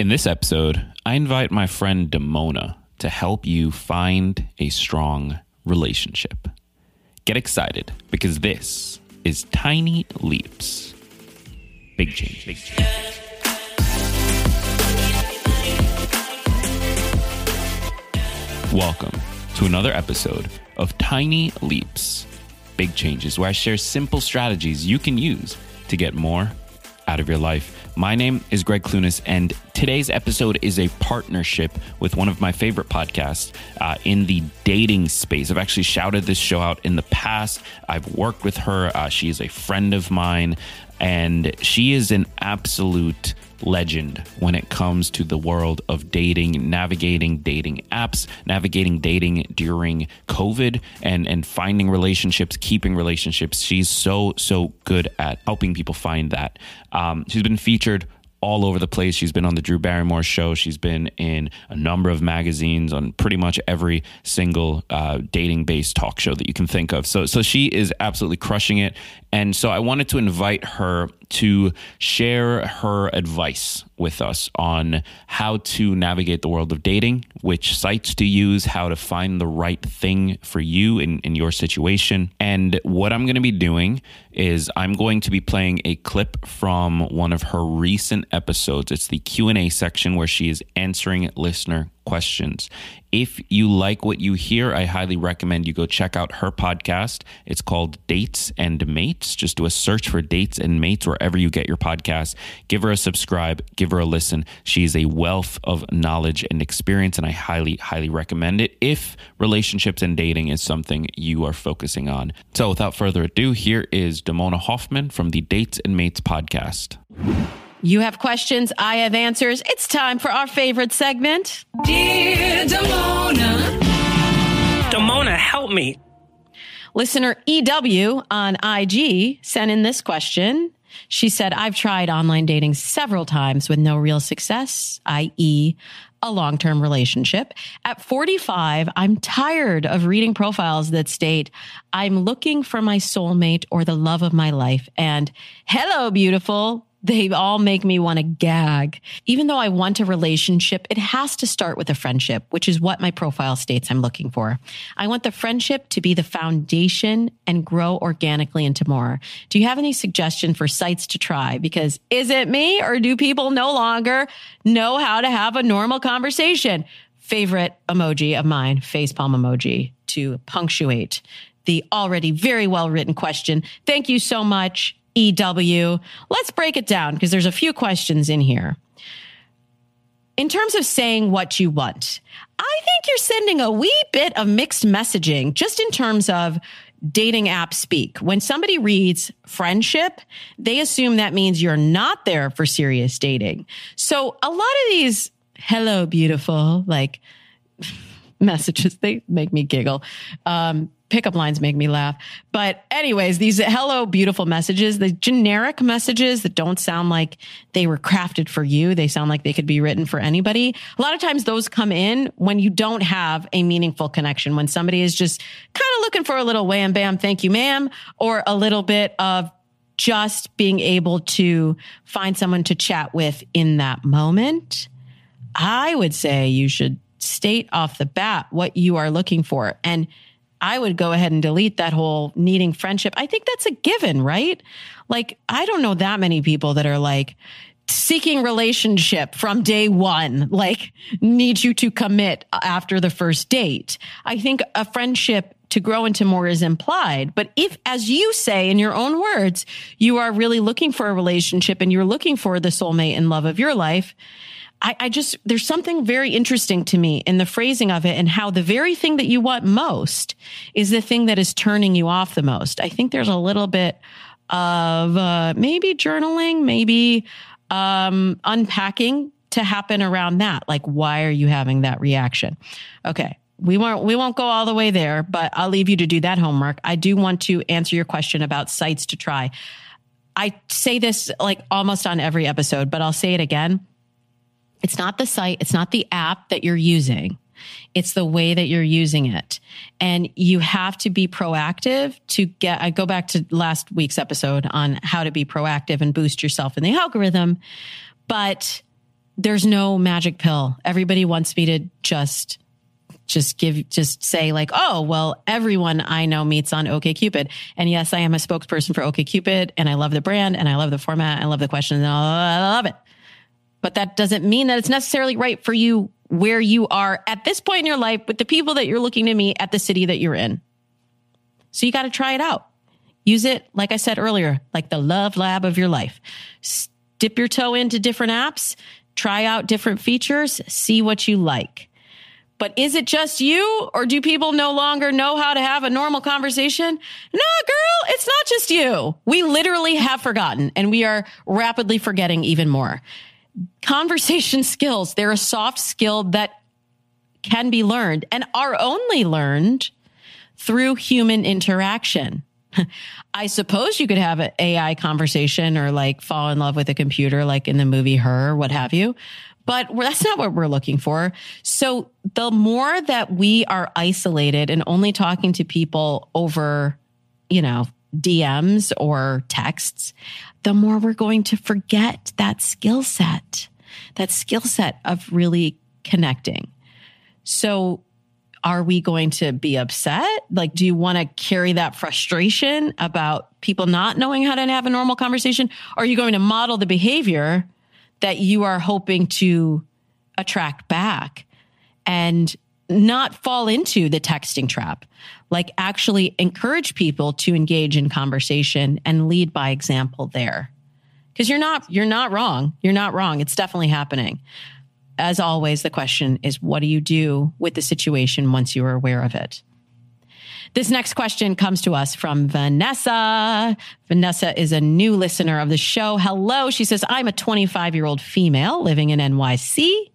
In this episode, I invite my friend Damona to help you find a strong relationship. Get excited because this is Tiny Leaps. Big change, big change. Welcome to another episode of Tiny Leaps, Big Changes, where I share simple strategies you can use to get more out of your life. My name is Greg Clunis, and today's episode is a partnership with one of my favorite podcasts uh, in the dating space. I've actually shouted this show out in the past. I've worked with her. Uh, she is a friend of mine, and she is an absolute legend when it comes to the world of dating, navigating dating apps, navigating dating during COVID and and finding relationships, keeping relationships. She's so so good at helping people find that. Um, she's been featured all over the place. She's been on the Drew Barrymore show. She's been in a number of magazines on pretty much every single uh, dating based talk show that you can think of. So, so she is absolutely crushing it. And so I wanted to invite her to share her advice with us on how to navigate the world of dating, which sites to use, how to find the right thing for you in, in your situation. And what I'm going to be doing is I'm going to be playing a clip from one of her recent episodes. It's the Q&A section where she is answering listener questions. If you like what you hear, I highly recommend you go check out her podcast. It's called Dates and Mates. Just do a search for Dates and Mates wherever you get your podcast. Give her a subscribe, give her a listen. She's a wealth of knowledge and experience, and I highly, highly recommend it if relationships and dating is something you are focusing on. So without further ado, here is Damona Hoffman from the Dates and Mates podcast. You have questions, I have answers. It's time for our favorite segment. Dear Damona. Damona, help me. Listener EW on IG sent in this question. She said, I've tried online dating several times with no real success, i.e., a long term relationship. At 45, I'm tired of reading profiles that state, I'm looking for my soulmate or the love of my life. And hello, beautiful they all make me want to gag. Even though I want a relationship, it has to start with a friendship, which is what my profile states I'm looking for. I want the friendship to be the foundation and grow organically into more. Do you have any suggestion for sites to try? Because is it me or do people no longer know how to have a normal conversation? Favorite emoji of mine, facepalm emoji to punctuate the already very well written question. Thank you so much. EW. Let's break it down because there's a few questions in here. In terms of saying what you want, I think you're sending a wee bit of mixed messaging just in terms of dating app speak. When somebody reads friendship, they assume that means you're not there for serious dating. So a lot of these hello beautiful like messages they make me giggle. Um, pickup lines make me laugh. But anyways, these hello beautiful messages, the generic messages that don't sound like they were crafted for you. They sound like they could be written for anybody. A lot of times those come in when you don't have a meaningful connection, when somebody is just kind of looking for a little wham bam, thank you, ma'am, or a little bit of just being able to find someone to chat with in that moment. I would say you should state off the bat what you are looking for and I would go ahead and delete that whole needing friendship. I think that's a given, right? Like, I don't know that many people that are like, seeking relationship from day one, like need you to commit after the first date. I think a friendship to grow into more is implied. But if, as you say in your own words, you are really looking for a relationship and you're looking for the soulmate and love of your life, I, I, just, there's something very interesting to me in the phrasing of it and how the very thing that you want most is the thing that is turning you off the most. I think there's a little bit of uh, maybe journaling, maybe um, unpacking to happen around that? Like, why are you having that reaction? Okay. We won't, we won't go all the way there, but I'll leave you to do that homework. I do want to answer your question about sites to try. I say this like almost on every episode, but I'll say it again. It's not the site. It's not the app that you're using. It's the way that you're using it. And you have to be proactive to get, I go back to last week's episode on how to be proactive and boost yourself in the algorithm. But there's no magic pill. Everybody wants me to just just give just say like oh well everyone i know meets on okcupid and yes i am a spokesperson for okcupid and i love the brand and i love the format i love the questions and i love it but that doesn't mean that it's necessarily right for you where you are at this point in your life with the people that you're looking to meet at the city that you're in so you got to try it out use it like i said earlier like the love lab of your life dip your toe into different apps try out different features, see what you like. But is it just you or do people no longer know how to have a normal conversation? No, girl, it's not just you. We literally have forgotten and we are rapidly forgetting even more. Conversation skills, they're a soft skill that can be learned and are only learned through human interaction. I suppose you could have an AI conversation or like fall in love with a computer, like in the movie Her, what have you. But that's not what we're looking for. So the more that we are isolated and only talking to people over, you know, DMs or texts, the more we're going to forget that skill set, that skill set of really connecting. So are we going to be upset? Like, do you want to carry that frustration about people not knowing how to have a normal conversation? Or are you going to model the behavior that you are hoping to attract back and not fall into the texting trap? Like, actually encourage people to engage in conversation and lead by example there. Cause you're not, you're not wrong. You're not wrong. It's definitely happening as always, the question is what do you do with the situation once you are aware of it? This next question comes to us from Vanessa. Vanessa is a new listener of the show. Hello. She says, I'm a 25 year old female living in NYC,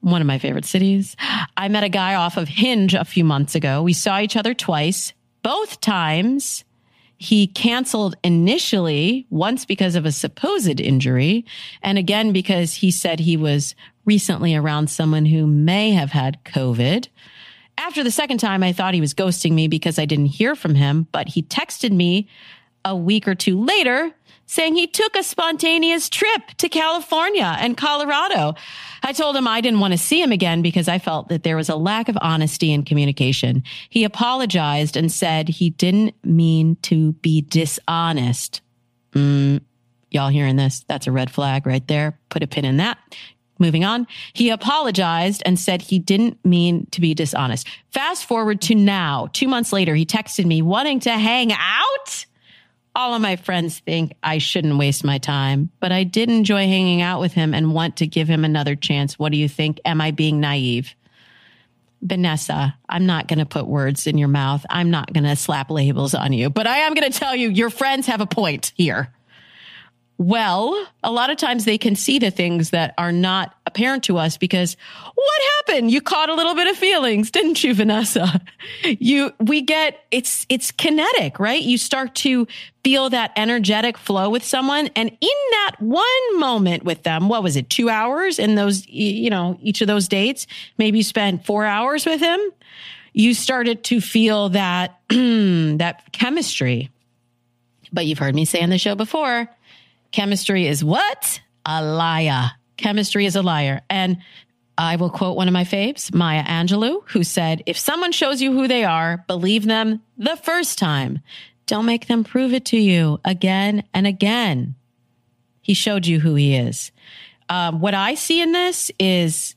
one of my favorite cities. I met a guy off of Hinge a few months ago. We saw each other twice. Both times he canceled initially, once because of a supposed injury, and again because he said he was recently around someone who may have had COVID. After the second time, I thought he was ghosting me because I didn't hear from him, but he texted me a week or two later saying he took a spontaneous trip to California and Colorado. I told him I didn't want to see him again because I felt that there was a lack of honesty and communication. He apologized and said he didn't mean to be dishonest. Mm, y'all hearing this? That's a red flag right there. Put a pin in that. Moving on, he apologized and said he didn't mean to be dishonest. Fast forward to now, two months later, he texted me wanting to hang out. All of my friends think I shouldn't waste my time, but I did enjoy hanging out with him and want to give him another chance. What do you think? Am I being naive? Vanessa, I'm not going to put words in your mouth. I'm not going to slap labels on you, but I am going to tell you your friends have a point here well, a lot of times they can see the things that are not apparent to us because what happened? You caught a little bit of feelings, didn't you, Vanessa? You, we get, it's, it's kinetic, right? You start to feel that energetic flow with someone. And in that one moment with them, what was it? Two hours in those, you know, each of those dates, maybe you spent four hours with him. You started to feel that, that chemistry. But you've heard me say on the show before, Chemistry is what? A liar. Chemistry is a liar. And I will quote one of my faves, Maya Angelou, who said, if someone shows you who they are, believe them the first time. Don't make them prove it to you again and again. He showed you who he is. Um, what I see in this is,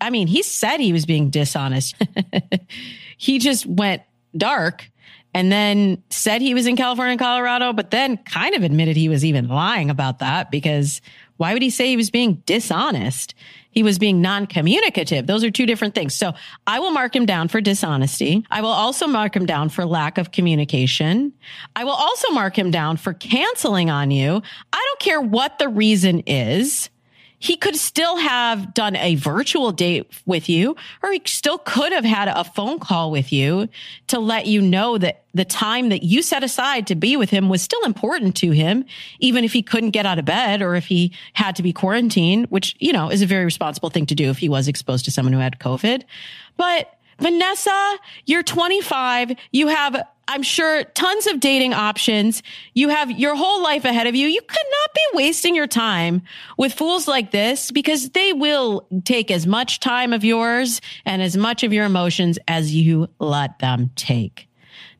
I mean, he said he was being dishonest. he just went dark and then said he was in California and Colorado, but then kind of admitted he was even lying about that because why would he say he was being dishonest? He was being non-communicative. Those are two different things. So I will mark him down for dishonesty. I will also mark him down for lack of communication. I will also mark him down for canceling on you. I don't care what the reason is. He could still have done a virtual date with you, or he still could have had a phone call with you to let you know that the time that you set aside to be with him was still important to him, even if he couldn't get out of bed or if he had to be quarantined, which, you know, is a very responsible thing to do if he was exposed to someone who had COVID. But Vanessa, you're 25. You have I'm sure tons of dating options. You have your whole life ahead of you. You could not be wasting your time with fools like this because they will take as much time of yours and as much of your emotions as you let them take.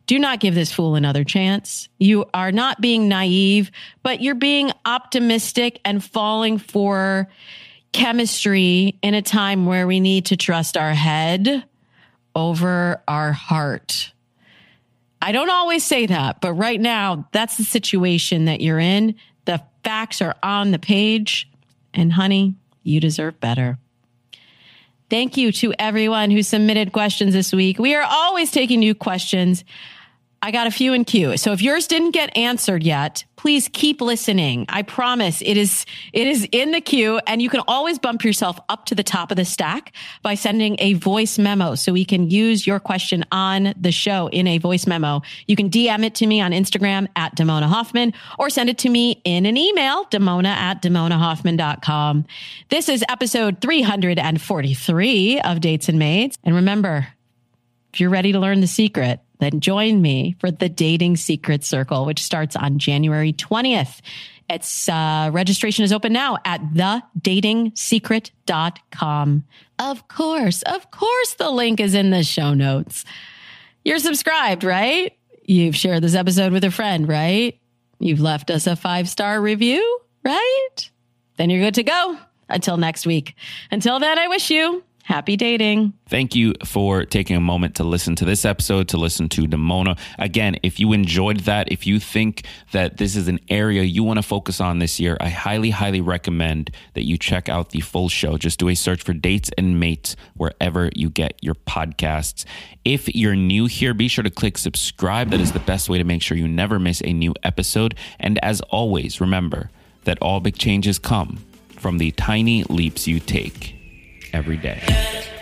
Do not give this fool another chance. You are not being naive, but you're being optimistic and falling for chemistry in a time where we need to trust our head over our heart. I don't always say that, but right now, that's the situation that you're in. The facts are on the page. And honey, you deserve better. Thank you to everyone who submitted questions this week. We are always taking new questions. I got a few in queue. So if yours didn't get answered yet, please keep listening. I promise it is, it is in the queue and you can always bump yourself up to the top of the stack by sending a voice memo so we can use your question on the show in a voice memo. You can DM it to me on Instagram at Damona Hoffman or send it to me in an email, Damona at DamonaHoffman.com. This is episode 343 of Dates and Mates. And remember, if you're ready to learn the secret, then join me for the Dating Secret Circle, which starts on January 20th. It's uh, registration is open now at thedatingsecret.com. Of course, of course, the link is in the show notes. You're subscribed, right? You've shared this episode with a friend, right? You've left us a five star review, right? Then you're good to go until next week. Until then, I wish you Happy dating. Thank you for taking a moment to listen to this episode, to listen to Damona. Again, if you enjoyed that, if you think that this is an area you want to focus on this year, I highly, highly recommend that you check out the full show. Just do a search for Dates and Mates wherever you get your podcasts. If you're new here, be sure to click subscribe. That is the best way to make sure you never miss a new episode. And as always, remember that all big changes come from the tiny leaps you take every day.